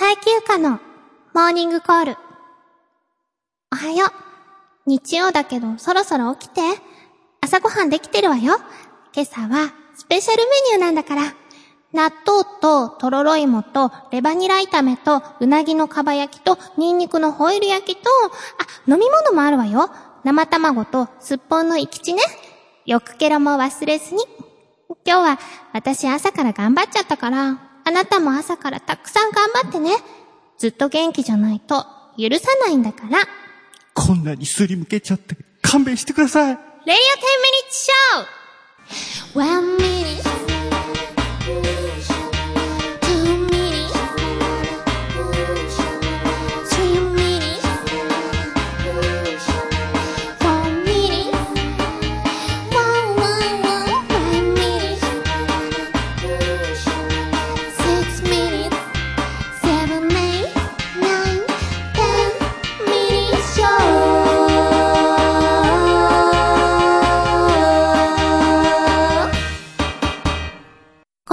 最休暇のモーニングコール。おはよう。日曜だけどそろそろ起きて。朝ごはんできてるわよ。今朝はスペシャルメニューなんだから。納豆ととろろ芋とレバニラ炒めとうなぎのかば焼きとニンニクのホイル焼きと、あ、飲み物もあるわよ。生卵とすっぽんの生き地ね。よくケロも忘れずに。今日は私朝から頑張っちゃったから、あなたも朝からたくさん頑張ってね。ずっと元気じゃないと許さないんだから。こんなにすりむけちゃって勘弁してください。レイヤー10ミニッツショー !1 minute, 2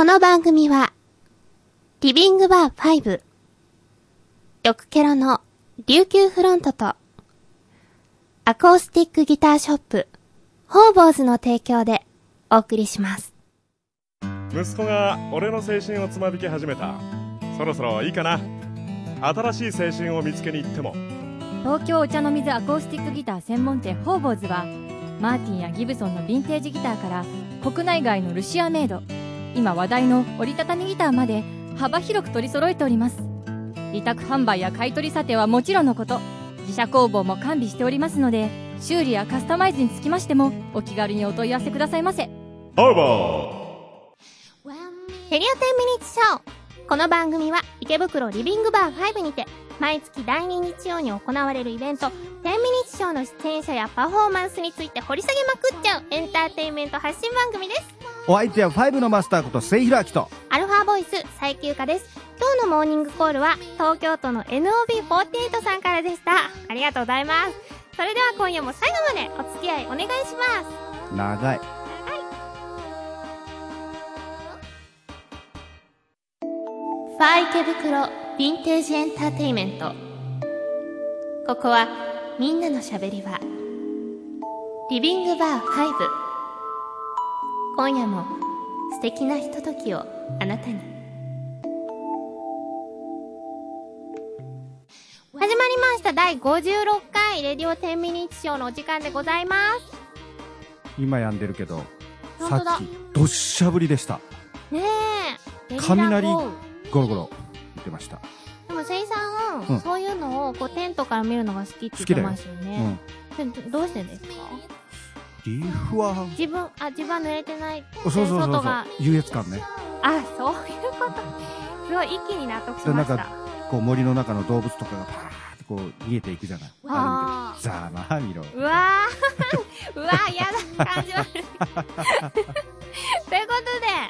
の番組は、リビングバー5、よくケロの琉球フロントと、アコースティックギターショップ、ホーボーズの提供でお送りします。息子が俺の青春をつまびき始めた。そろそろいいかな。新しい青春を見つけに行っても。東京お茶の水アコースティックギター専門店ホーボーズはマーティンやギブソンのヴィンテージギターから国内外のルシアメイド今話題の折りたたみギターまで幅広く取り揃えております。委託販売や買取査定はもちろんのこと。自社工房も完備しておりますので修理やカスタマイズにつきましてもお気軽にお問い合わせくださいませ。オーバヘリオ10ミニッツショー。この番組は池袋リビングバー5にて毎月第2日曜に行われるイベント10ミニッツショーの出演者やパフォーマンスについて掘り下げまくっちゃうエンターテインメント発信番組です。お相手はファイブのマスターこと末広明と。アルファボイス最休暇です。今日のモーニングコールは東京都の NOB48 さんからでした。ありがとうございます。それでは今夜も最後までお付き合いお願いします。長い。ファー池袋ヴィンテージエンターテイメント。ここはみんなのしゃべり場。リビングバー5今夜も素敵なひとときをあなたに。始まりました。第56回。レディオ10ミニッツショーのお時間でございます。今病んでるけど、さっき、どっしゃぶりでした。ねえ。雷ゴロゴロ言ってました。でも、せいさん、うん。そういうのをこうテントから見るのが好きって言ってましたようね。ん。。でどどうしてですか？岐阜は、自分、あ、自分は濡れてない。そうそうそうそう。優越感ね。あ、そういうこと？すごい一気に納得しました。でなんこう森の中の動物とかがパーってこう逃げていくじゃない。ああれ見て、ざまあ見ろ。うわー、うわー、やだ、感じ悪い。というこ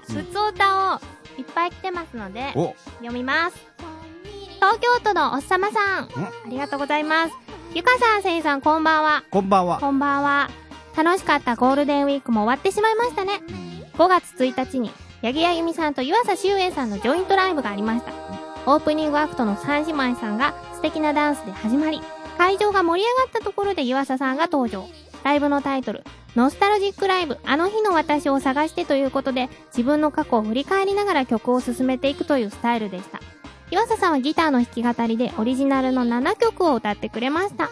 とで、ふつおたをいっぱい来てますので、お読みます。東京都のおっさまさん、ありがとうございます。ゆかさん、せいさん、こんばんは。こんばんは。こんばんは。楽しかったゴールデンウィークも終わってしまいましたね。5月1日に、八木あゆみさんと湯浅修英さんのジョイントライブがありました。オープニングアクトの三姉妹さんが素敵なダンスで始まり、会場が盛り上がったところで湯浅さんが登場。ライブのタイトル、ノスタルジックライブ、あの日の私を探してということで、自分の過去を振り返りながら曲を進めていくというスタイルでした。湯浅さんはギターの弾き語りでオリジナルの7曲を歌ってくれました。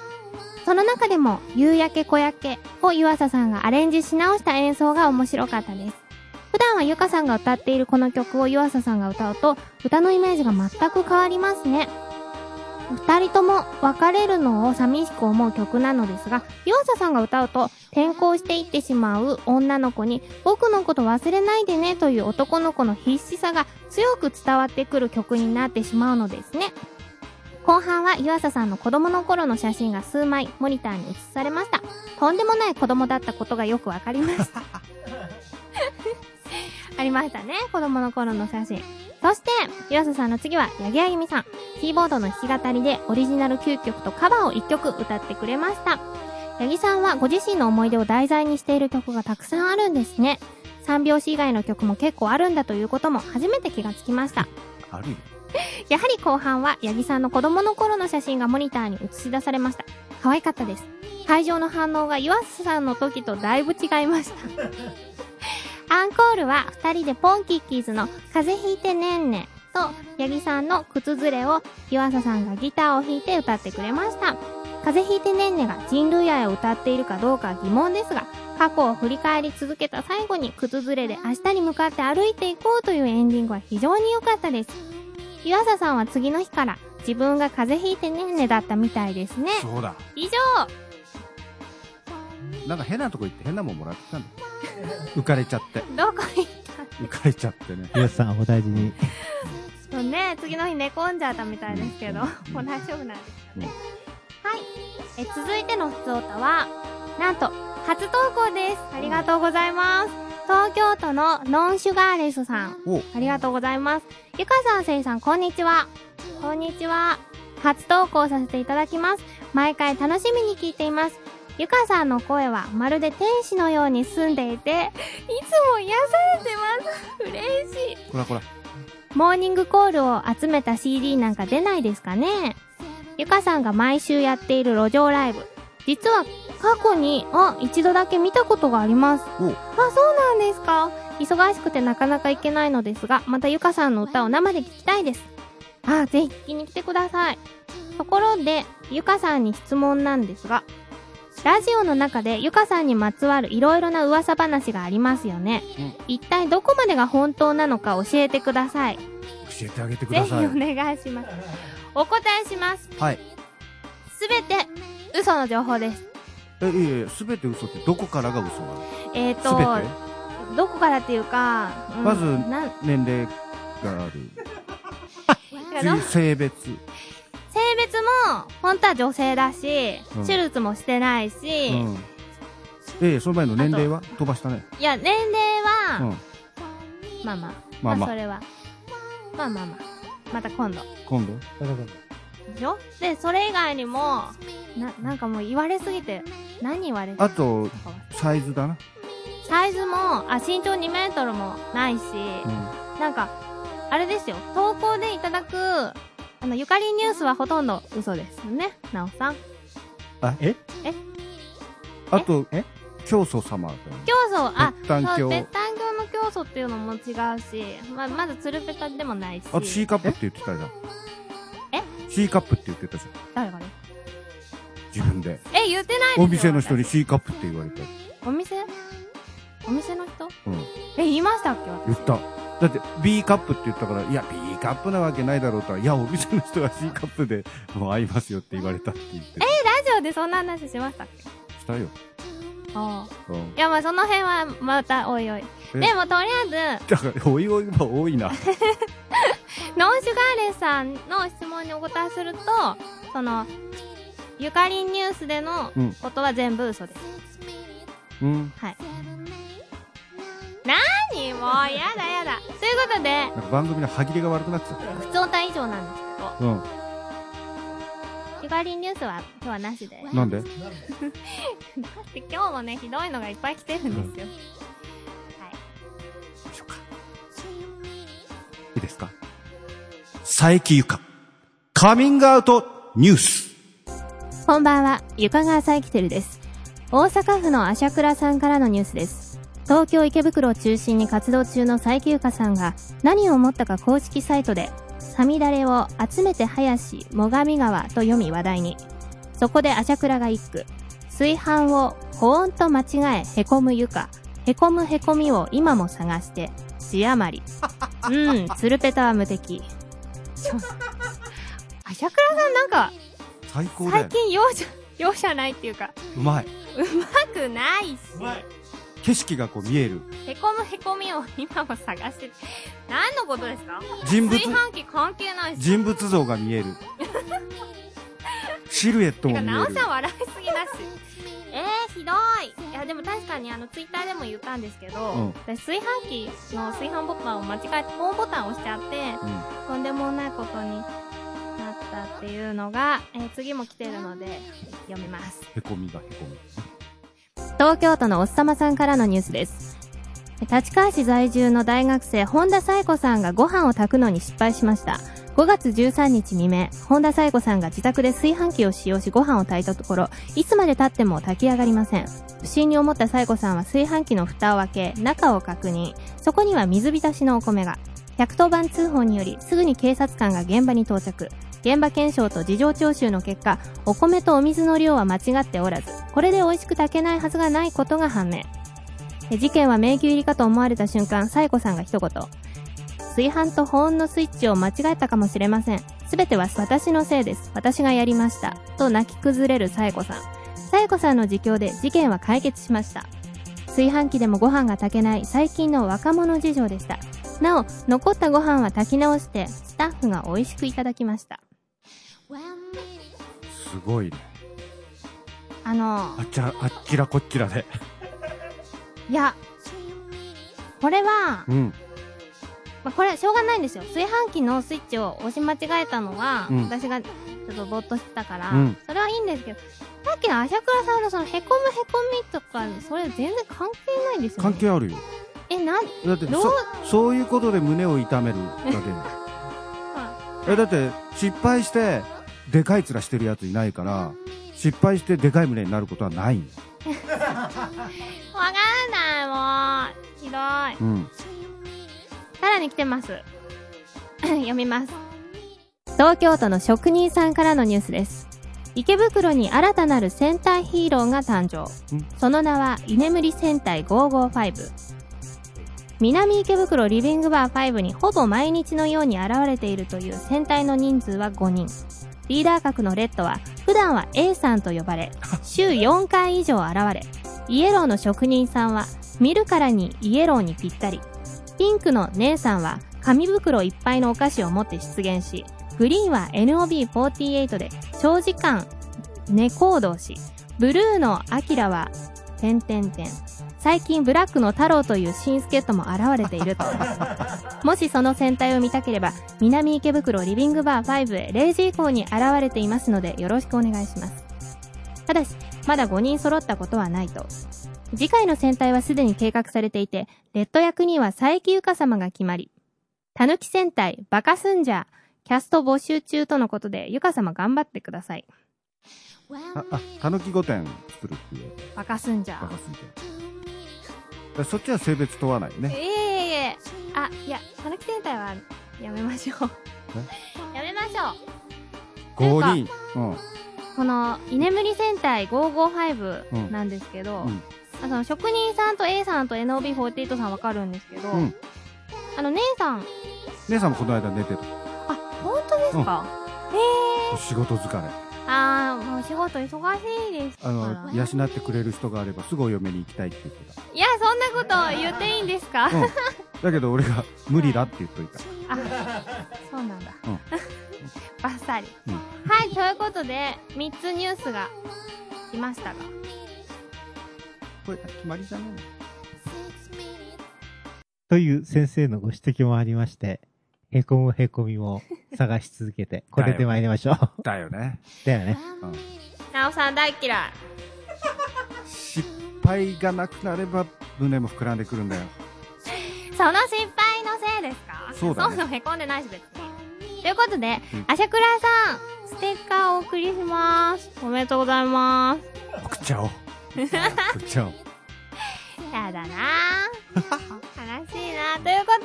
その中でも、夕焼け小焼けを湯浅さんがアレンジし直した演奏が面白かったです。普段はゆかさんが歌っているこの曲を湯浅さんが歌うと、歌のイメージが全く変わりますね。二人とも別れるのを寂しく思う曲なのですが、湯浅さんが歌うと、転校していってしまう女の子に、僕のこと忘れないでねという男の子の必死さが強く伝わってくる曲になってしまうのですね。後半は湯浅さんの子供の頃の写真が数枚モニターに映されました。とんでもない子供だったことがよくわかりました。ありましたね、子供の頃の写真。そして、湯浅さんの次は、八木あゆみさん。キーボードの弾き語りでオリジナル9曲とカバーを1曲歌ってくれました。八木さんはご自身の思い出を題材にしている曲がたくさんあるんですね。三拍子以外の曲も結構あるんだということも初めて気がつきました。あるよ。やはり後半は、八木さんの子供の頃の写真がモニターに映し出されました。可愛かったです。会場の反応が岩瀬さんの時とだいぶ違いました。アンコールは、二人でポンキッキーズの風邪ひいてねんねと、八木さんの靴ずれを岩佐さんがギターを弾いて歌ってくれました。風邪ひいてねんねが人類愛を歌っているかどうか疑問ですが、過去を振り返り続けた最後に靴ずれで明日に向かって歩いていこうというエンディングは非常に良かったです。岩佐さんは次の日から自分が風邪ひいてねんねだったみたいですね。そうだ。以上なんか変なとこ行って変なもんもらってきたんだよ。浮かれちゃって。どこ行っ浮かれちゃってね。岩瀬さん、お大事に。たのね、次の日寝込んじゃったみたいですけど、もう大丈夫なんですかね。はい。え、続いての普通歌は、なんと、初投稿です。ありがとうございます。東京都のノンシュガーレスさん。おありがとうございます。ゆかさん、せいさん、こんにちは。こんにちは。初投稿させていただきます。毎回楽しみに聞いています。ゆかさんの声はまるで天使のように澄んでいて、いつも癒されてます。嬉しい。こらこら。モーニングコールを集めた CD なんか出ないですかねゆかさんが毎週やっている路上ライブ。実は過去に、あ、一度だけ見たことがあります。おあ、そうなんですか。忙しくてなかなか行けないのですが、またゆかさんの歌を生で聴きたいです。あ、ぜひ聴きに来てください。ところで、ゆかさんに質問なんですが、ラジオの中でゆかさんにまつわるいろいろな噂話がありますよね。うん一体どこまでが本当なのか教えてください。教えてあげてくぜひおださい。願いします。お答えします。はい。すべて嘘の情報です。え、いえいえ、すべて嘘ってどこからが嘘なの？えっ、ー、すと、べどこからっていうか、うんまず年齢がある。性別。性別も、本当は女性だし、うん手術もしてないし、うん。ええ、その前の年齢は？飛ばしたね。いや、年齢は、うん。まあまあ、ままあ、あまあ、それは、まあまあまあ、また今度。今度？でしょ？で、それ以外にも、な、なんかもう言われすぎて、何言われてあと、サイズだな。サイズも、あ、身長2メートルもないし、うん。なんか、あれですよ、投稿でいただく、あの、ゆかりニュースはほとんど嘘ですよね、なおさん。え？あと、え？教祖様。教祖、あ、そう、ぺったん教の教祖っていうのも違うし、ま、まずつるぺたでもないし。あと C カップって言ってたじゃん。え ?C カップって言ってたじゃん。誰がね自分で。え、言ってないお店の人に C カップって言われた。お店？お店の人？うん。え、言いましたっけ？私言った。だって B カップって言ったから、いや、B カップなわけないだろうとは、いや、お店の人が C カップでもう合いますよって言われたって言って。ラジオでそんな話しましたっけ？したよ。ああ。うん。いや、まあその辺はまたおいおい。え？でもとりあえず、だから、おいおいは多いな。ノンシュガーレスさんの質問にお答えすると、その、ゆかりんニュースでのうんことは全部嘘です。うん。はい。もう、やだやだ。ということで、なんか番組の歯切れが悪くなっちゃった。普通歌以上なんですけど、うん。ゆかりんニュースは今日はなしで。なんで？だって今日もね、ひどいのがいっぱい来てるんですよ。はい。しょうか。いいですか？佐伯ゆか。カミングアウトニュース。こんばんは、ゆかがさいきてるです。大阪府の朝倉さんからのニュースです。東京池袋を中心に活動中の佐伯ゆかさんが何を思ったか公式サイトで、さみだれを集めて林、最上川と読み話題に。そこで朝倉が一句。炊飯を保温と間違えへこむゆか。へこむへこみを今も探して。字余り。うん、つるぺたは無敵。朝倉さんなんか、最。近容赦、容赦ないっていうか、うまい。うまくないし、景色がこう見える。へこむへこみを今も探して、何のことですか？人物？炊飯器関係ないし。人物像が見える。シルエットも見えるなおさん。笑いすぎだし。えー、ひどい。いや、でも確かにあの、ツイッターでも言ったんですけど、うん私炊飯器の炊飯ボタンを間違えて、ホームボタンを押しちゃって、うん。とんでもないことになったっていうのが、えー次も来てるので、読みます。へこみがへこみ。東京都のおっさまさんからのニュースです。立川市在住の大学生、本田紗子さんがご飯を炊くのに失敗しました。5月13日未明、本田紗子さんが自宅で炊飯器を使用しご飯を炊いたところ、いつまで経っても炊き上がりません。不審に思った紗子さんは炊飯器の蓋を開け、中を確認。そこには水浸しのお米が。110番通報により、すぐに警察官が現場に到着。現場検証と事情聴取の結果、お米とお水の量は間違っておらず、これで美味しく炊けないはずがないことが判明。事件は迷宮入りかと思われた瞬間、紗友子さんが一言。炊飯と保温のスイッチを間違えたかもしれません。すべては私のせいです。私がやりました。と泣き崩れる紗友子さん。紗友子さんの自供で事件は解決しました。炊飯器でもご飯が炊けない最近の若者事情でした。なお、残ったご飯は炊き直して、スタッフが美味しくいただきました。すごいね。あの、あっちら、あっちらこっちらで。いや、これは、うん。まあ、これはしょうがないんですよ。炊飯器のスイッチを押し間違えたのは、うん私がちょっとぼーっとしてたから、うんそれはいいんですけど、さっきの朝倉さんのそのへこむへこみとか、それ全然関係ないですよね。関係あるよ。え、なん、だってどう？そ、そういうことで胸を痛めるだけで。え、だって、失敗して、でかい面してるやついないから、失敗してでかい胸になることはないんだ わかんない、もう。ひどい。うん。さらに来てます。読みます。東京都の職人さんからのニュースです。池袋に新たなる戦隊ヒーローが誕生ん。その名は、居眠り戦隊555。南池袋リビングバー5にほぼ毎日のように現れているという戦隊の人数は5人。リーダー格のレッドは、普段は A さんと呼ばれ、週4回以上現れ、イエローの職人さんは、見るからにイエローにぴったり。ピンクの姉さんは紙袋いっぱいのお菓子を持って出現し、グリーンは NOB48 で長時間寝行動し、ブルーのアキラは、点々点。最近ブラックの太郎という新助っ人も現れていると。もしその戦隊を見たければ、南池袋リビングバー5へ0時以降に現れていますのでよろしくお願いします。ただし、まだ5人揃ったことはないと。次回の戦隊はすでに計画されていて、レッド役には佐伯ゆか様が決まり、たぬき戦隊、バカスンジャー、キャスト募集中とのことで、ゆか様頑張ってください。あ、あ、たぬき御殿作るっていうバカスンジャー。バカすぎて。だそっちは性別問わないよいね。えいえいえ。あ、いや、たぬき戦隊はやめましょう。やめましょう。5人。うん。この、居眠り戦隊555なんですけど、うんあその職人さんと A さんと NOB48 さんわかるんですけど、うんあの、姉さん、姉さんもこの間寝てる。あ、本当ですか、へえ。仕事疲れ。あー、もう仕事忙しいです。あの、養ってくれる人があればすぐお嫁に行きたいって言っていや、そんなこと言っていいんですか、た。うん。だけど俺が無理だって言っといた。あ、そうなんだ。うん バッサリ、うんはい、ということで、3つニュースが来ましたが。これ決まりじゃないという先生のご指摘もありまして、へこむへこみも探し続けて、これで参りましょう。だよね。だよね。うん。なおさん大嫌い。失敗がなくなれば胸も膨らんでくるんだよ。その失敗のせいですか？そうだねそもそもへこんでないし別に。ということで、うんあしゃくらさん、ステッカーをお送りします。おめでとうございます。送っちゃおう。送っちゃおう。やだなぁ。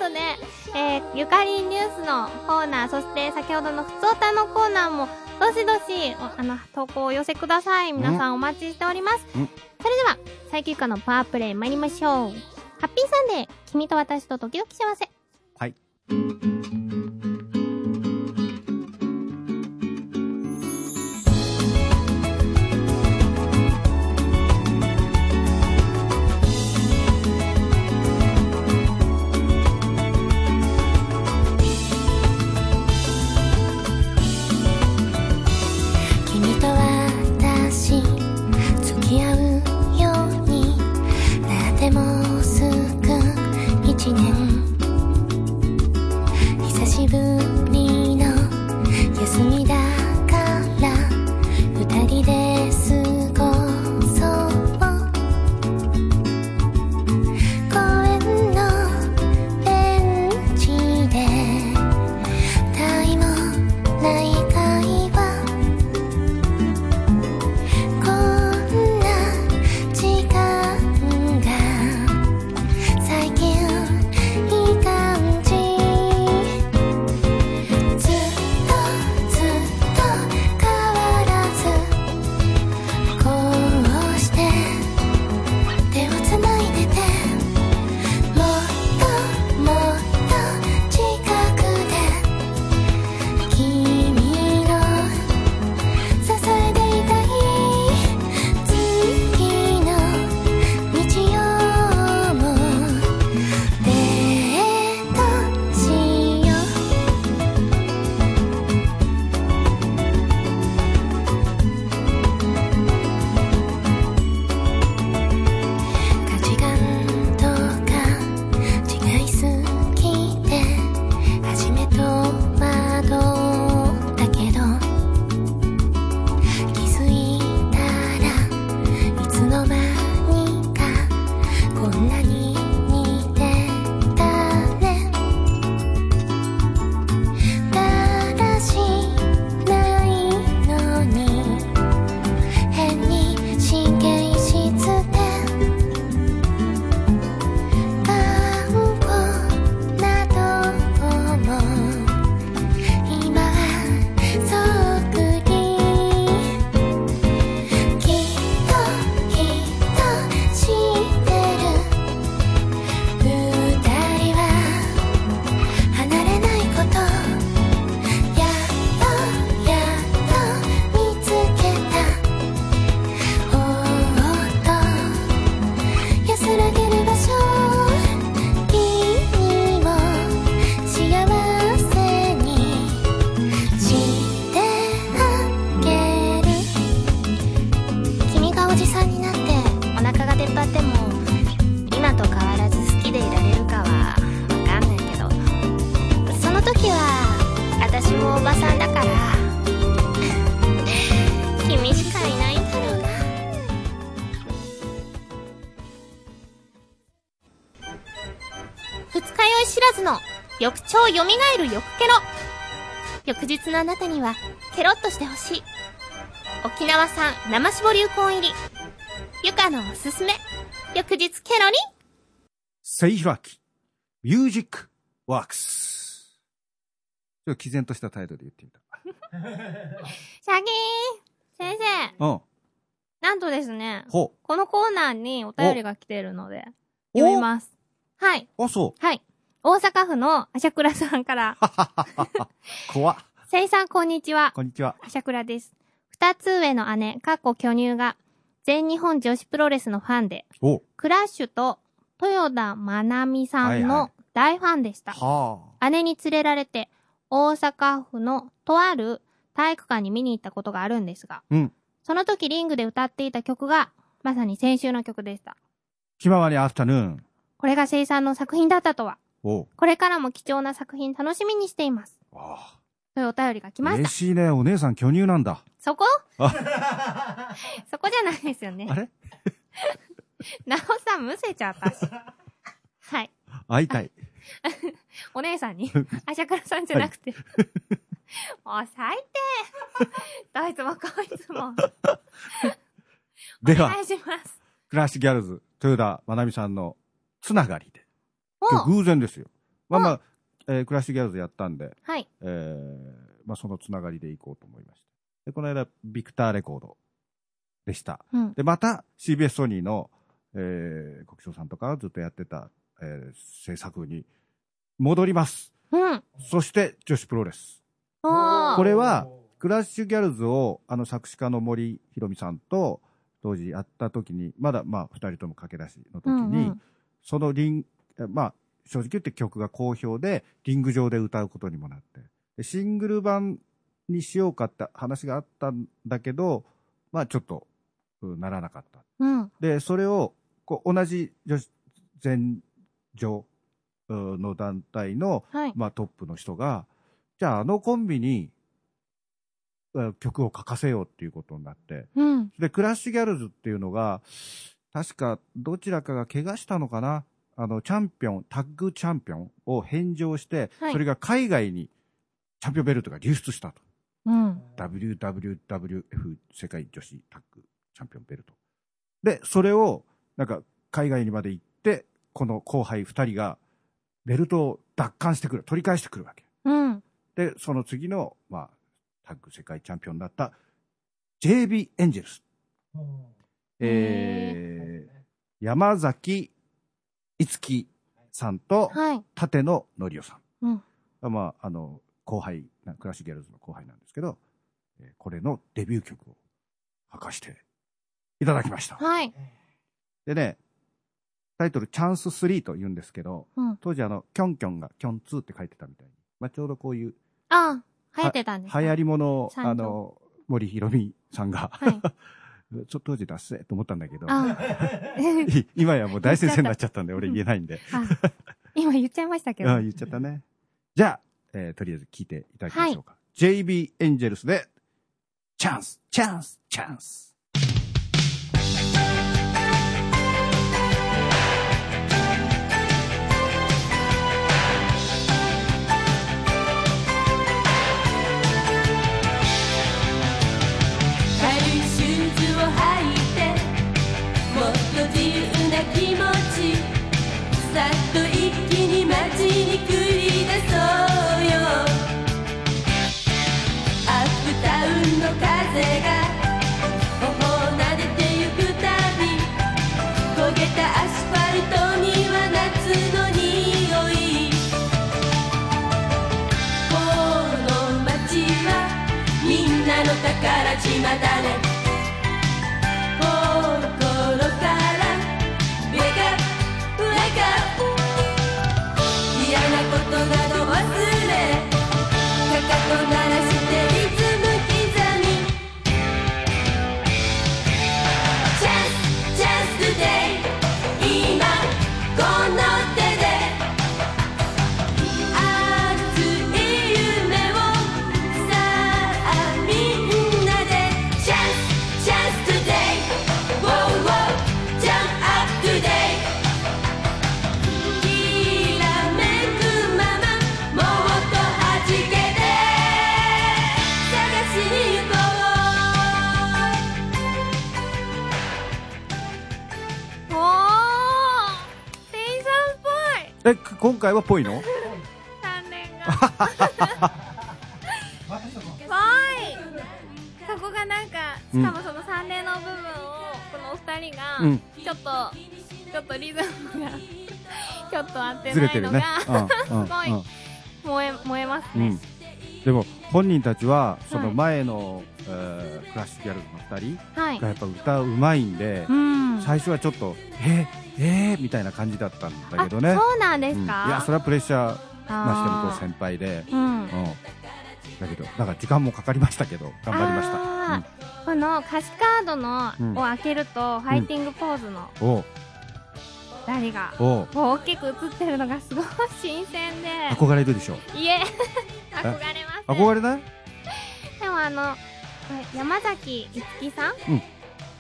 とえー、ゆかりニュースのコーナー、そして先ほどのふつおたのコーナーも、どしどし、おあの、投稿をお寄せください。皆さんお待ちしております。うんそれでは、最休暇のパワープレイ参りましょう。ハッピーサンデー、君と私と時々幸せ。はい。翌日のあなたにはケロッとしてほしい沖縄産生搾りうこん入りゆかのおすすめ翌日ケロリせいひらき、ミュージックワークス。ちょっと毅然とした態度で言ってみた。シャギー先生うん。なんとですねほこのコーナーにお便りが来ているのでお読みますはい。う。あ、そはい。大阪府のアシャクラさんから。う。怖っ。せいさん、こんにちは。こんにちは。アシャクラです。二つ上の姉、かっこ巨乳が、全日本女子プロレスのファンで、おクラッシュと豊田まなみさんはいはの大ファンでした。は姉に連れられて、大阪府のとある体育館に見に行ったことがあるんですが、うんその時リングで歌っていた曲が、まさに先週の曲でした。気ままにアフタヌーン。これが生産の作品だったとは、おこれからも貴重な作品楽しみにしています。あというお便りが来ました。嬉しいね。お姉さん巨乳なんだ。そこ？あ そこじゃないですよねあ。れ？なおさんむせちゃったし。はい。会いたい。お姉さんに、あしゃくらさんじゃなくて。もう最低。どいつもこいつも。ではお願、いします。クラッシュギャルズ、豊田まなみさんのつながりで。偶然ですよ。まあまあ、えークラッシュギャルズやったんで、はい。えーまあそのつながりでいこうと思いました。で、この間、ビクターレコードでした。うん。で、また CBS ソニーの、えー、国章さんとかがずっとやってた、えー制作に戻ります。うん。そして、女子プロレス。これは、クラッシュギャルズを、あの、作詞家の森博美さんと、当時やった時に、まだ、まあ、二人とも駆け出しの時に、うんうんそのリン、えまあ、正直言って曲が好評で、リング上で歌うことにもなって、でシングル版にしようかって話があったんだけど、まあ、ちょっと、うんならなかった。うん。で、それを、こう、同じ女子、全女うんの団体の、はい。まあ、トップの人が、じゃああのコンビに、え曲を書かせようっていうことになって、うん。で、クラッシュギャルズっていうのが、確かどちらかが怪我したのかなあの、チャンピオン、タッグチャンピオンを返上して、はいそれが海外にチャンピオンベルトが流出したと。うん。WWWF 世界女子タッグチャンピオンベルト。で、それを、なんか、海外にまで行って、この後輩二人が、ベルトを奪還してくる、取り返してくるわけ。うん。で、その次の、まあ、タッグ世界チャンピオンになった JB エンジェルス。えー、山崎いつきさんと、はい。立野のりおさん。うんまあ、あの、後輩な、クラッシュギャルズの後輩なんですけど、えーこれのデビュー曲を明かしていただきました。はい。でね、タイトルチャンス3と言うんですけど、うん。当時あの、キョンキョンがキョン2って書いてたみたいに、まあ、ちょうどこういうああ、流行ってたんですか流行り物を、あの、森ひろみさんが、はい。ちょ当時出せと思ったんだけど、あ 今やもう大先生になっちゃったんで、俺言えないんで。あ、今言っちゃいましたけど。あ言っちゃったね。じゃあ、えーとりあえず聞いていただきましょうか。JB エンジェルスで、チャンス、チャンス、チャンス。から巷で今回はぽいの？三連が。そこがなんか、しかもその三連の部分を、このお二人が、うんちょっと、ちょっとリズムが、ちょっと合ってないのが。うん、うん、すごい燃え、燃えますね。うん。でも、本人たちは、そのはい前の、えークラッシュギャルズの二人はいが。やっぱ歌うまいんで、うん。最初はちょっと、え？ー、えー、みたいな感じだったんだあ、けどね。そうなんですうん。いか、や、それはプレッシャー、ましてあもこう先輩で、ーうん。う。ん。だけど、だから時間もかかりましたけど、頑張りました。あー。この歌詞カードの、うん。を開けると、ファイティングポーズのう。ん、おう。二人が、大きく映ってるのがすごい新鮮で、憧れるでしょ。いえ、憧れます。憧れない？でもあの、山崎いつきさん、うん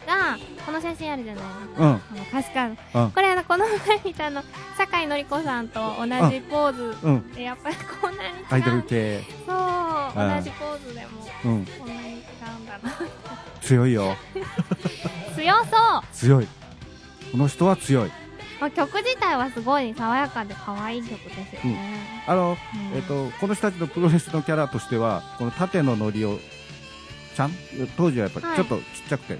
が、この写真あるじゃないですか。うん。カード。うんこれあの、この前見たあの、酒井のり子さんと同じポーズうん。で、やっぱりこんなに違う。アイドル系。そう、うん同じポーズでも、うん。こんなに違うんだな。強いよ。強そう強い。この人は強い。まあ、曲自体はすごい爽やかで可愛い曲ですよね。あの、うんえっ、と、この人たちのプロレスのキャラとしては、この縦ののりおちゃん？当時はやっぱりはいちょっとちっちゃくて、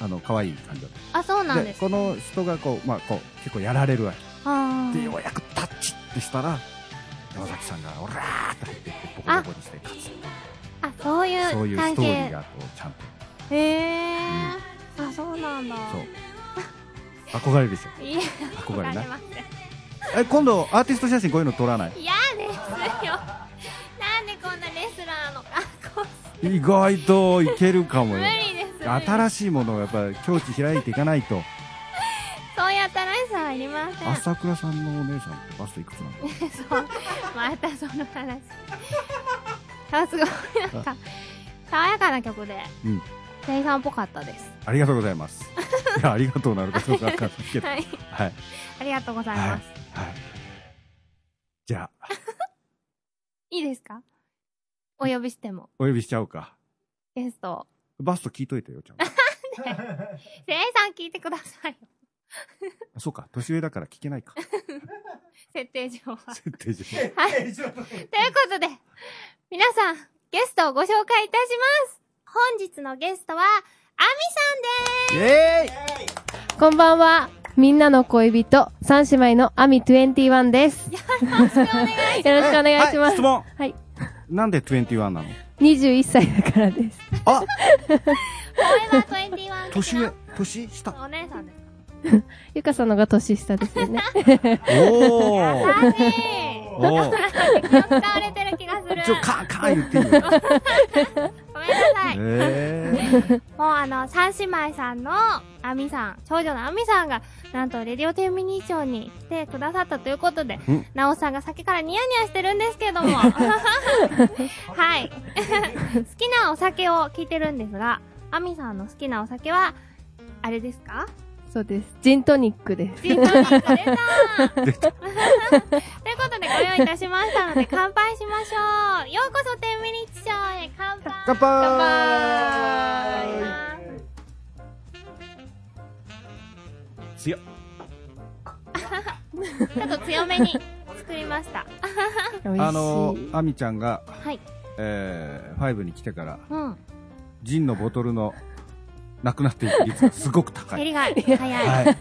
あの、可愛い感じだっあ、そうた。なんです。この人がこう、まあ、こう、結構やられるわけ。あで、よーうやくタッチってしたら、山崎さんが、オラーって入ってって、ボコボコにして勝つ。あ、そういうそういうス。トーリーが、こう、ちゃんと。へえ、あ、そうなんだ。そう。憧れるでしょ。いや、憧れなえ、今度、アーティスト写真こういうの撮らない？嫌ですよ。なんでこんなレスラーの格好意外といけるかも無よ。理です。新しい。ものをやっぱり境地開いていかないと。そういう新しさはいりません。朝倉さんのお姉さんってバストいくつなの？そう。またその話。あ、すごい。なんか、爽やかな曲で、うん店員さんっぽかったです。ありがとうございます。いや、ありがとうなるかどうかわかんないけど。は。はいい。はい。ありがとうございます。はい。じゃあ、いいですか？お呼びしても、お呼びしちゃおうか。ゲストを。バスト聞いといてよ、ちゃんと。せいさん聞いてくださいよ。あそうか、年上だから聞けないか。設定上は。設定上。はい。ということで、皆さん、ゲストをご紹介いたします。本日のゲストは、アミイェーイこんばんは。みんなの恋人、三姉妹のアミ21です。よさんです。よろしくお願いします。ろしくお願いします。はい質問はい。なんで21なの？21歳だからです。あ声は21的な年上？年下？お姉さんですゆかさんのが年下ですよね。おーか。優しい。おー気を使われてる気がする。ちょ、カーカー言っていいめんなさい。えもうあの、三姉妹さんのアミさん、長女のアミさんが、なんとレディオテンミニー賞に来てくださったということでうん、なおさんが先からニヤニヤしてるんですけども。はい。好きなお酒を聞いてるんですが、アミさんの好きなお酒は、あれですか？そうです。ジントニックです。ジントニック出た。ということでご用意いたしましたので乾杯しましょう。ようこそ天ミニッチ賞へ乾杯。乾杯。強っ。ちょっと強めに作りました。あの、アミちゃんが、はい。えー、5に来てから、うん。ジンのボトルの、なくなっていく率がすごく高い。減りが早い、はい。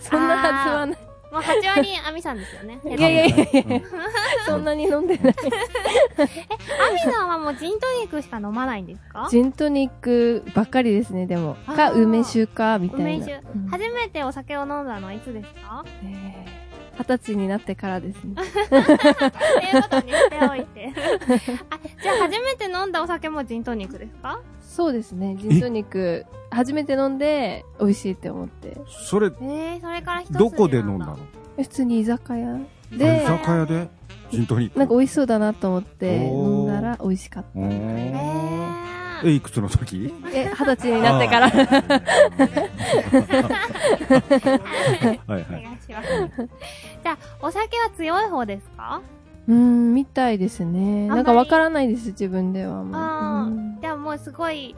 そんなはずはない。もう8割アミさんですよねいやいやいやいやうんそんなに飲んでない。アミさんはもうジントニックしか飲まないんですか？ジントニックばっかりですね、でも。か、梅酒か、みたいな。梅酒うん初めてお酒を飲んだのはいつですか？えー二十歳になってからですね。っていうことにしておいて。あじゃあ初めて飲んだお酒もジントニックですか？そうですね、ジントニック、初めて飲んで、美味しいって思って。それ、えー、それから一つどこで飲んだの？普通に居酒屋居で、酒屋で？ジントニック。なんか美味しそうだなと思って飲んだら美味しかった。おーええ、いくつの時？え、二十歳になってから。はいはい。願いします。じゃあ、お酒は強い方ですか？うーん、みたいですね。なんかわからないです、自分ではもう。あうんー、じゃあもうすごい、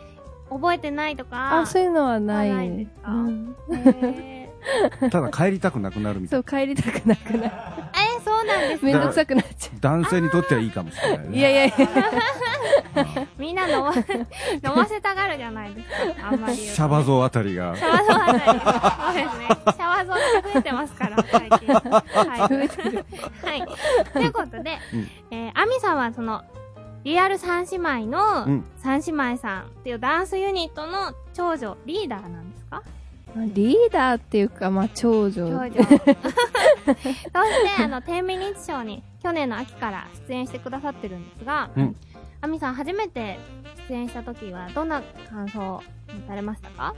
覚えてないとか。あ、そういうのはない。ないですか？うんえ ただ帰りたくなくなるみたそ、いう帰りたくなくなる。ー、えーそうなんですめんどくさくなっちゃな。男性にとってはいいかもしれないね。う。いやいやいや。みんな飲ま、飲ませたがるじゃないですか。あんまり。シャバ像あたりがシ。ャワゾーあたり。そうですね。シャワゾーが増えてますから、最近。はい。増えてる。はい。ということで、うんえー、アミさんはその、リアル三姉妹のうん、三姉妹さんっていうダンスユニットの長女、リーダーなんですか？リーダーっていうか、まあ、長女。長女。そして、あの、天秤認知賞に去年の秋から出演してくださってるんですが、うんアミさん初めて出演した時はどんな感想を持たれましたか？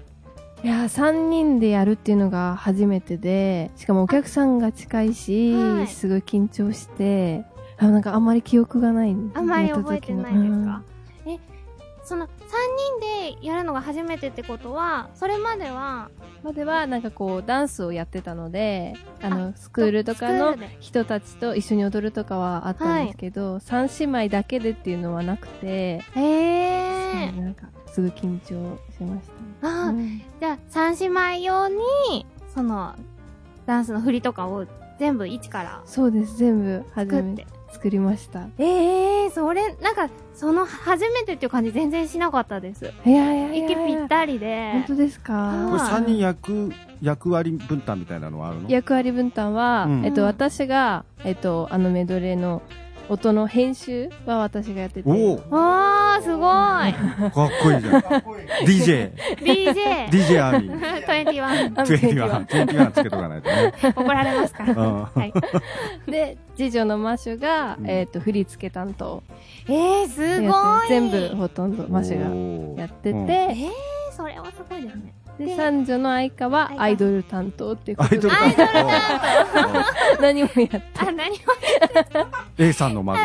いやー、3人でやるっていうのが初めてで、しかもお客さんが近いし、はいすごい緊張して、あなんかあんまり記憶がない。あんまり覚えてないですやか、え、その3人でやるのが初めてってことは、それまでは、までは、なんかこう、ダンスをやってたので、あの、スクールとかスの人たちと一緒に踊るとかはあったんですけど、三姉妹だけでっていうのはなくて、へえ。なんか、すごい緊張しました、あーうん。じゃあ、三姉妹用に、その、ダンスの振りとかを全部一からそうです、全部初めて。作りました。ええー、それ、なんか、その初めてっていう感じ全然しなかったです。いやいやいや息ぴったりで。本当ですか？あこれ3人役、役割分担みたいなのはあるの？役割分担は、うんえっと、私が、えっと、あのメドレーの音の編集は私がやってて。おおわー、すごい。かっこいいじゃん。DJ、DJ。DJ アーミー。21。21、21つけとかないとね。怒られますか？ら。うんはい。で、次女のマシュが、うんえっと、振り付け担当。えー、すごい。全部ほとんどマシュがやってて、うんえー、それはすごいですね。で、三女の愛花はアイドル担当っていうことで、アイドル担 何もやって。あ、何も、当 A さんの孫。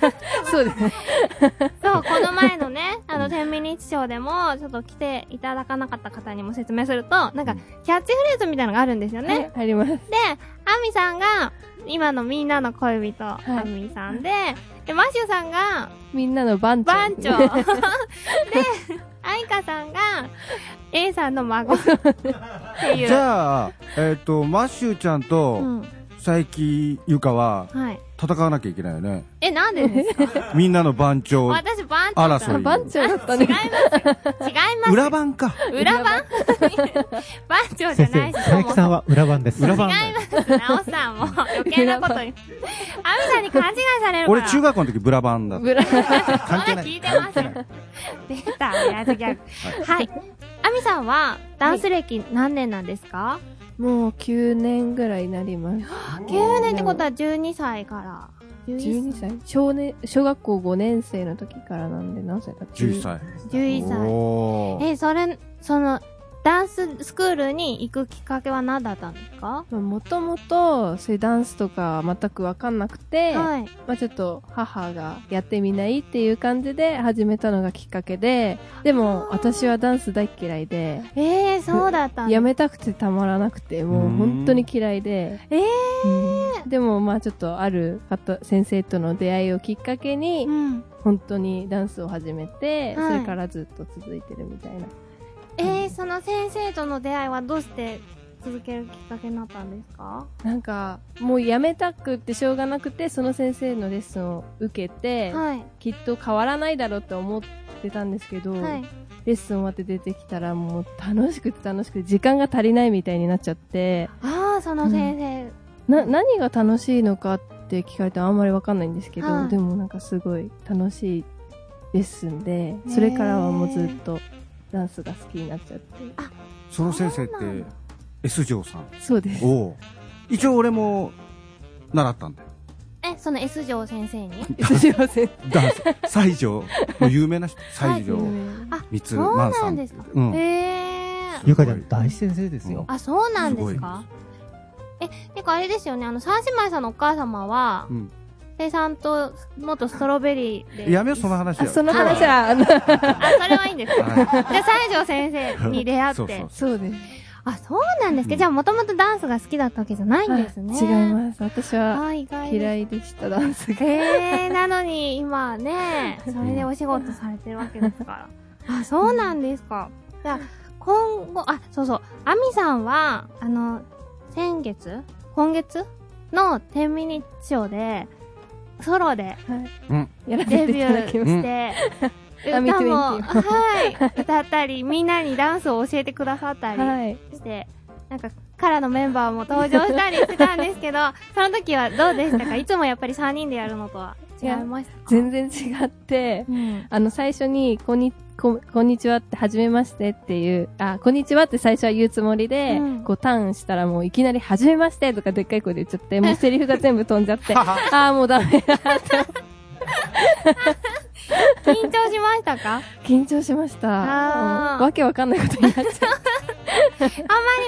そうですね。そう、この前のね、あの、天秤日賞でも、ちょっと来ていただかなかった方にも説明すると、なんか、キャッチフレーズみたいなのがあるんですよね。はい、あります。で、アミさんが、今のみんなの恋人、アミさんで、で、で、マシュさんがみんなの番長。番長。で、愛花さんが A さんの孫っていう。じゃあ、えっ、と、マッシュちゃんうと、ん。佐伯ゆかは、はい。戦わなきゃいけないよね。え、なんでですか？みんなの番長、私番長だ争い。番長だった違いね。ます。違います。裏番か。裏番？番長じゃないし、佐伯さんは裏番です。裏番違います。なおさんも余計なことに。アミさんに勘違いされるから。俺中学校の時ブラバンだった。ブラ関係ない。聞いてます出た、親父ギャグ。はい。アミさんは、ダンス歴何年なんですか、もう9年ぐらいになります。?9 年ってことは12歳から。12歳？少年、小学校5年生の時からなんで何歳だ？11。歳。11歳。おーえ、それ、その、ダンススクールに行くきっかけは何だったんですか？もともと、そういうダンスとか全くわかんなくて、はい。まあちょっと母がやってみないっていう感じで始めたのがきっかけで、でも私はダンス大っ嫌いで、えー、そうだったんだ。やめたくてたまらなくて、もう本当に嫌いで、えー、うん。でもまあちょっとある方、先生との出会いをきっかけに、うん。本当にダンスを始めて、はい。それからずっと続いてるみたいな。えー、その先生との出会いはどうして続けるきっかけになったんですか？なんか、もうやめたくってしょうがなくて、その先生のレッスンを受けて、はい。きっと変わらないだろうって思ってたんですけど、はい。レッスン終わって出てきたらもう楽しくて楽しくて時間が足りないみたいになっちゃって、ああ、その先生。な、何が楽しいのかって聞かれたらあんまりわかんないんですけど、はいでもなんかすごい楽しいレッスンで、それからはもうずっとダンスが好きになっちゃって。その先生って、S 嬢さん？そうです。おう一応俺も、習ったんだよ。え、その S 城先生に？S 上先ダンス。西条。もう有名な人。西条。あ、三つ、そう万さん。なんですか？うん。えー。ゆかちゃん大先生ですよ。あ、そうなんですか？え、てかあれですよね、あの、三姉妹さんのお母様は、うん。生さんと元ストロベリーで。やめよう、その話あ、よ。その話は、あの、あ、それはいいんですかはじゃあ、西条先生に出会ってそうそう。そうです。あ、そうなんですか、うんじゃあ、もともとダンスが好きだったわけじゃないんですね。違います。私は嫌いでした、ダンスが。えー、なのに今ね、それでお仕事されてるわけですから。あ、そうなんですか。じゃあ、今後、あ、そうそう、アミさんは、あの、先月？今月の10ミニッツショーで、ソロでデビューして、歌も、20はい、歌ったり、みんなにダンスを教えてくださったた。りはい。して、なんか、カラのメンバーも登場したりしてたんですけど、その時はどうでしたか？いつもやっぱり3人でやるのとは違いましたか？全然違って、うん。あの、最初に、こんに、ここんにちはって、はじめましてっていう、あ、こんにちはって最初は言うつもりで、うん。こうターンしたらもういきなり、はじめましてとかでっかい声で言っちゃって、もうセリフが全部飛んじゃって、ああ、もうダメだって、緊張しましたか？あんま緊張しました。わけわかんないことになっちゃう。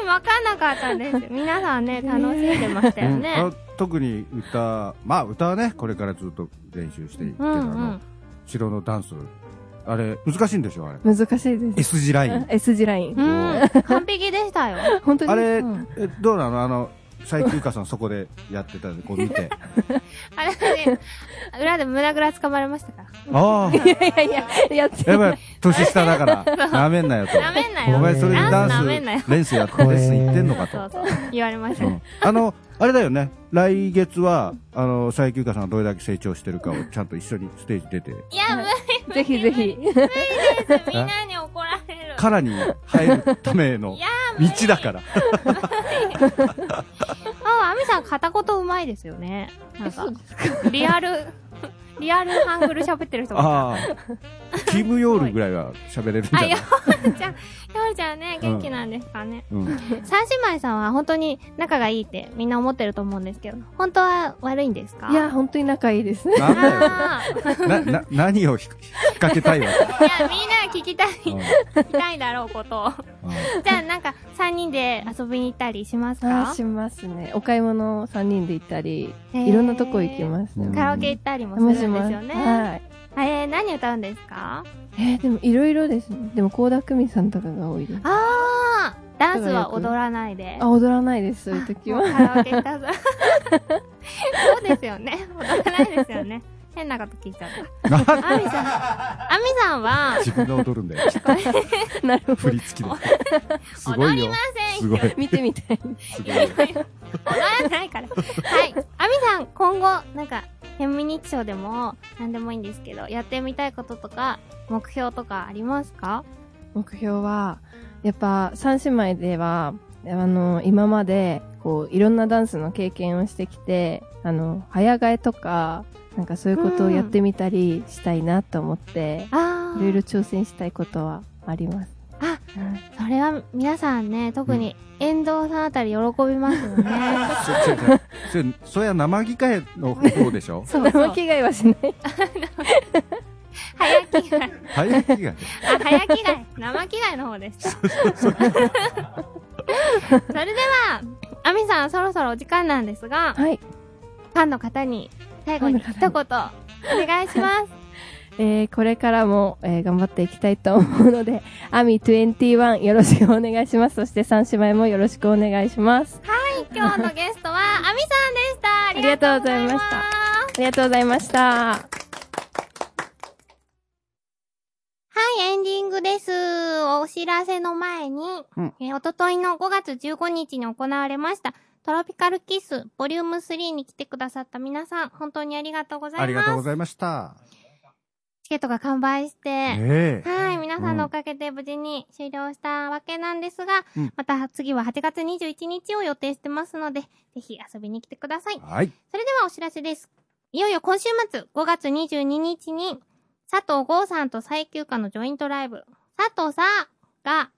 りわかんなかったんです。皆さんね、楽しんでましたようんね。あ特に歌、まあ歌はね、これからずっと練習していって、うんうあのん。後ろのダンス、あれ、難しいんでしょ？あれ。難しいです。S 字ライン。S 字ライン。うん。完璧でしたよ。本当に？あれ、どうなの？あの、佐伯ゆかさんそこでやってたんで、こう見て。あれね、裏で胸ぐらつかまれましたから。ああ、いやいやいや、やってやっぱ年下だから、なめんなよと。なめんなよ。お前それでダンス、。レンスやって、レッスン行ってんのかと。そうそう。言われました。あの、あれだよね。来月は、あの、佐伯ゆかさんがどれだけ成長してるかをちゃんと一緒にステージ出て、いや、無理ぜひぜひ。です。みんなに怒られる。カラに入るための道だから。あ、アミさん片言うまいですよね。なんか、リアル、リアルハングル喋ってる人がいた。ああ。キム・ヨールぐらいは喋れるんじゃあ、ない？ヨールちゃん、ヨールちゃんね、元気なんですかね。うん。三姉妹さんは本当に仲がいいってみんな思ってると思うんですけど、本当は悪いんですか？いや、本当に仲いいです。なんだよ。あーな、な、何をひ引っ掛けたいわいや、みんな聞きたい、聞きたいだろうことを。うんじゃあ、なんか、三人で遊びに行ったりしますか？あしますね。お買い物3人で行ったり、いろんなとこ行きますね。カラオケ行ったりもするんですよね。はい。えー、何歌うんですか？えー、でもいろいろですね。でも、倖田來未さんとかが多いです。あー、ダンスは踊らないで。あ、踊らないです、そういう時は。もうカラオケ行ったぞ。そうですよね。踊らないですよね。変なこと聞いちゃった。アミさん、アミさんは、自分が踊るんだよ。なるほど。振り付きで。すごいよ踊りま。せんすごい。見てみたい。すごい。踊らないから。はい。アミさん、今後、なんか、フェミニッチショーでも、なんでもいいんですけど、やってみたいこととか、目標とかありますか？目標は、やっぱ、三姉妹では、あの、今まで、こう、いろんなダンスの経験をしてきて、あの、早替えとか、なんかそういうことをやってみたりしたいなと思って、あいろいろ挑戦したいことはあります。あ、うんそれは皆さんね、特に遠藤さんあたり喜びますよね。そ、そ、そ、そ、生着替えの方でしょ？そうそう。生着替えはしない。早着替え。早着替え。あ、早着替え。生着替えの方でした。それでは、アミさんそろそろお時間なんですが、はい。ファンの方に最後に一言お願いします。えー、これからも、えー頑張っていきたいと思うので、アミ21よろしくお願いします。そして三姉妹もよろしくお願いします。今日のゲストはアミさんでした。ありがとうございましたありがとうございました。はい、エンディングです。お知らせの前に、うんえーおとといの5月15日に行われました、トロピカルキスボリューム3に来てくださった皆さん、本当にありがとうございます。ありがとうございました。チケットが完売して、ええ。はい、皆さんのおかげで無事に終了したわけなんですが、うんまた次は8月21日を予定してますので、ぜひ遊びに来てください。はい。それではお知らせです。いよいよ今週末、5月22日に、佐藤剛さんと最休暇のジョイントライブ、佐藤さが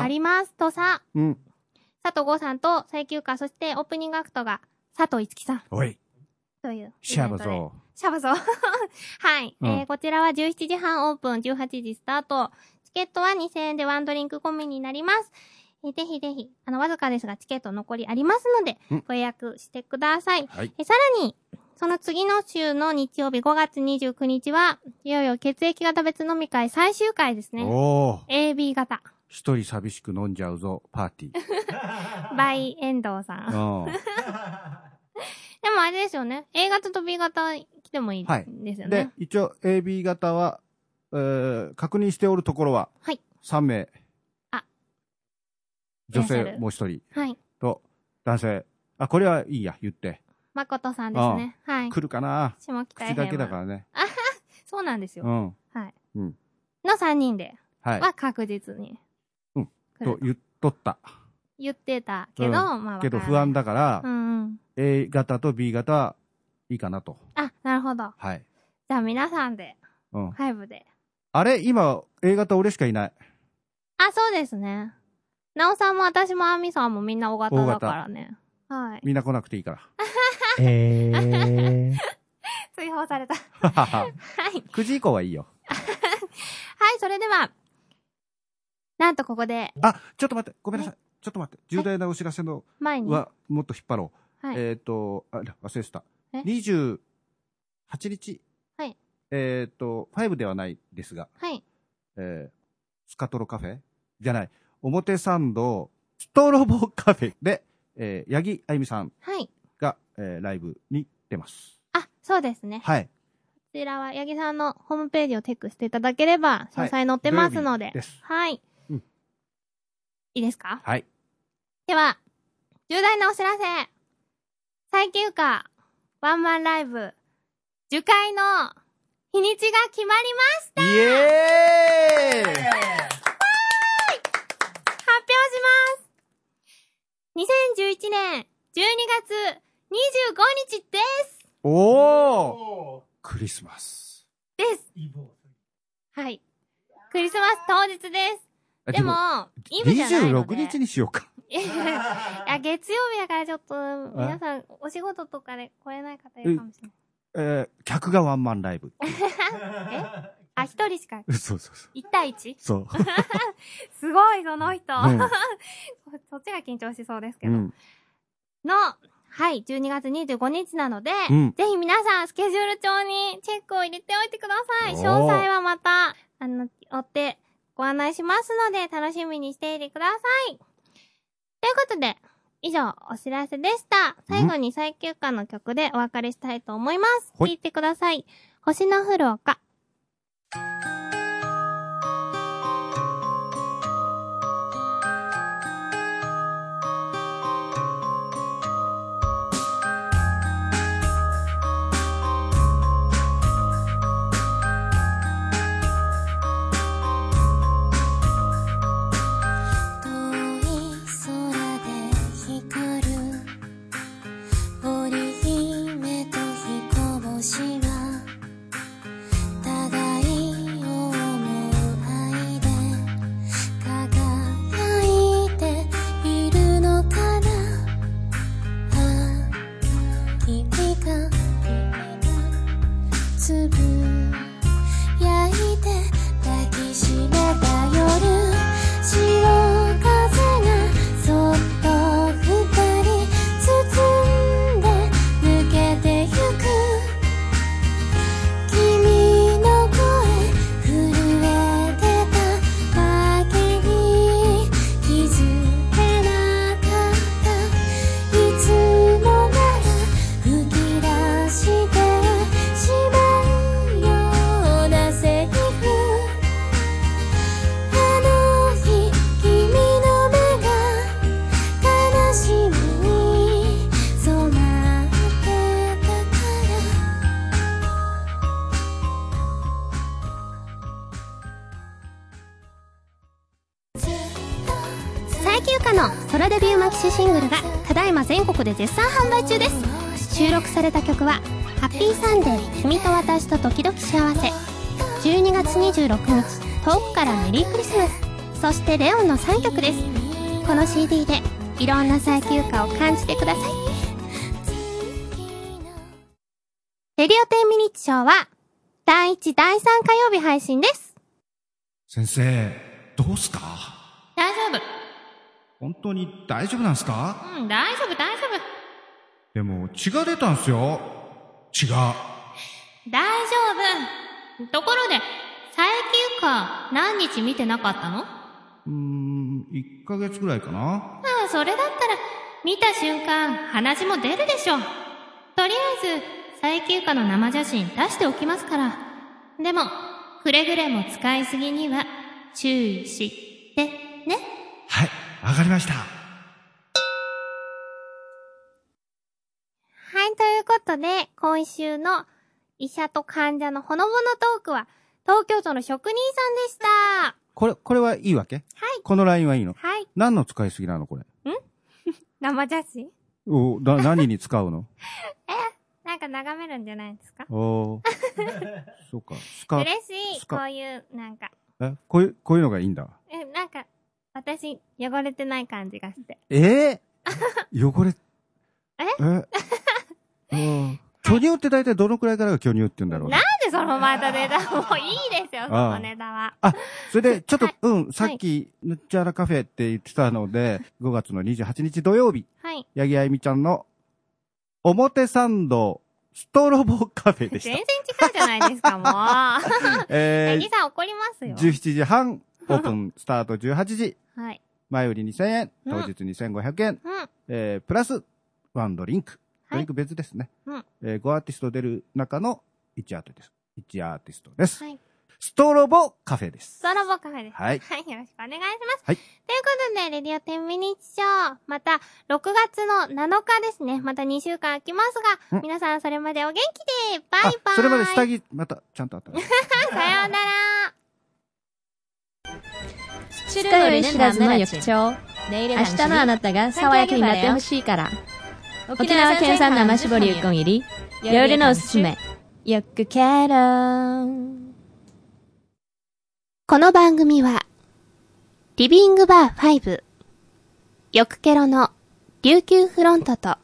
ありますとさ、うん。佐藤剛さんと最休暇、そしてオープニングアクトが佐藤いつきさんおい、という。シャバゾシャバゾー。はい、うんえー、こちらは17時半オープン、18時スタート。チケットは2000円でワンドリンク込みになります。えーぜひぜひ、あの、わずかですがチケット残りありますのでうん、ご予約してください。はい。えさらに、その次の週の日曜日5月29日は、いよいよ血液型別飲み会最終回ですね。おー、AB 型、一人寂しく飲んじゃうぞ、パーティー。バイ遠藤さん。でもあれですよね。A 型と B 型来てもいいですよでね。、一応 AB 型は、えー、確認しておるところは、はい。3名。あ女性もう一人はい。と、男性。あ、これはいいや、言って。誠さんですね。はい。来るかな下北口だけだかららね。そうなんですよ。うん。はい。うんの3人ではい。は確実に。うんと言っとった。言ってたけど、うんまあけど不安だ。だから、うんうん。A 型と B 型はいいかなと。あ、なるほど。はい。じゃあ皆さんで、うん。5で。あれ？今、A 型俺しかいない。あ、そうですね。なおさんも私もあみさんもみんな大型だからね。はい。みんな来なくていいから。えー、追放された。ははははい。9時以降はいいよ。はい、それでは、なんとここで、あ、ちょっと待って。ごめんなさい。ちょっと待って。重大なお知らせの前に、は、もっと引っ張ろう。はい。えっ、と、あ、忘れてた。え？28日？はい。えっ、と、5ではないですが、はい。えー、スカトロカフェ？じゃない。表参道ストロボカフェで、えー、八木あゆみさんはい。が、えー、ライブに出ます。あ、そうですね。はい。こちらは、八木さんのホームページをチェックしていただければ、詳細載ってますので。土曜日ですはい。うんいいですか？はい。では、重大なお知らせ。最休暇、ワンマンライブ、樹海の日にちが決まりまイエーイ発表します。2011年12月25日ですおークリスマス。ですはい。クリスマス当日です。あでも、イブじゃないので。26日にしようか。いや月曜日だからちょっと、皆さん、お仕事とかで来れない方いるかもしれない。え ー、客がワンマンライブ。え？あ、一人しか、そうそうそう。1対 1? そう。すごい、その人。うんそっちが緊張しそうですけど。うん。の、はい、12月25日なので、うんぜひ皆さん、スケジュール帳にチェックを入れておいてください。詳細はまた、あの、追ってご案内しますので、楽しみにしていてください。ということで、以上、お知らせでした。最後に最休暇の曲でお別れしたいと思います。はい聴いてください。星の降る丘。月26日遠くからメリークリスマス。そしてレオンの3曲です。この CD でいろんな最休暇を感じてください。レディオ10ミニッツショーは第1第3火曜日配信です。先生、どうすか？大丈本当に大丈夫なんすか？夫うん大丈夫大丈夫。でも血が出たんすよ。血が。大丈夫。ところで、最休暇何日見てなかったの？あうーん、1ヶ月ぐらいかなあ、それだったら、見た瞬間、鼻血も出るでしょ。とりあえず、最休暇の生写真出しておきますから。でも、くれぐれも使いすぎには注意してね。はい、わかりました。はい、ということで、今週の医者と患者のほのぼのトークは、東京都の職人さんでした。はこれ、これはいいわけ？い。このラインはいいの？はい。何の使いすぎなのこれ？生写真おだ、何に使うの？なんか眺めるんじゃないですか？おー そうか。スカ嬉しい。こういう、なんか、え、こういう、こういうのがいいんだ？え、なんか、私、汚れてない感じがして。え？ー、汚れ、え？え？うん巨乳って大体どのくらいからが巨乳って言うんだろうねなんでそのまたネタ もういいですよ、そのネタは。あ、それで、ちょっと、はいうん、さっき、ぬっちゃらカフェって言ってたので、5月の28日土曜日、はい。八木あゆみちゃんの、表参道、ストロボカフェでし全然た。違うじゃないですか、もう。え八木さん怒りますよ。17時半、オープン、スタート18時、はい。前売り2000円、うん当日2500円、うん。えー、プラス、ワンドリンク。ドリンク別ですね。うんえー、5アーティスト出る中の1アーティスト。1アーティストです。はい。ストロボカフェです。ストロボカフェです。はいはい。よろしくお願いします。はいということで、レディオ10ミニッツショー。また、6月の7日ですね。また2週間空きますが、うん皆さんそれまでお元気で、バイバイ。あ、それまで下着、また、ちゃんとあったら。さようなら。二日酔い知らずの翌朝。明日のあなたが爽やかになってほしいから。沖縄県産生搾りうこん入り。夜のおすすめ。よくケロンこの番組は、リビングバー5、よくケロの琉球フロントと、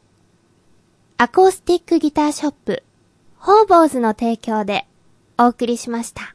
アコースティックギターショップ、ホーボーズの提供でお送りしました。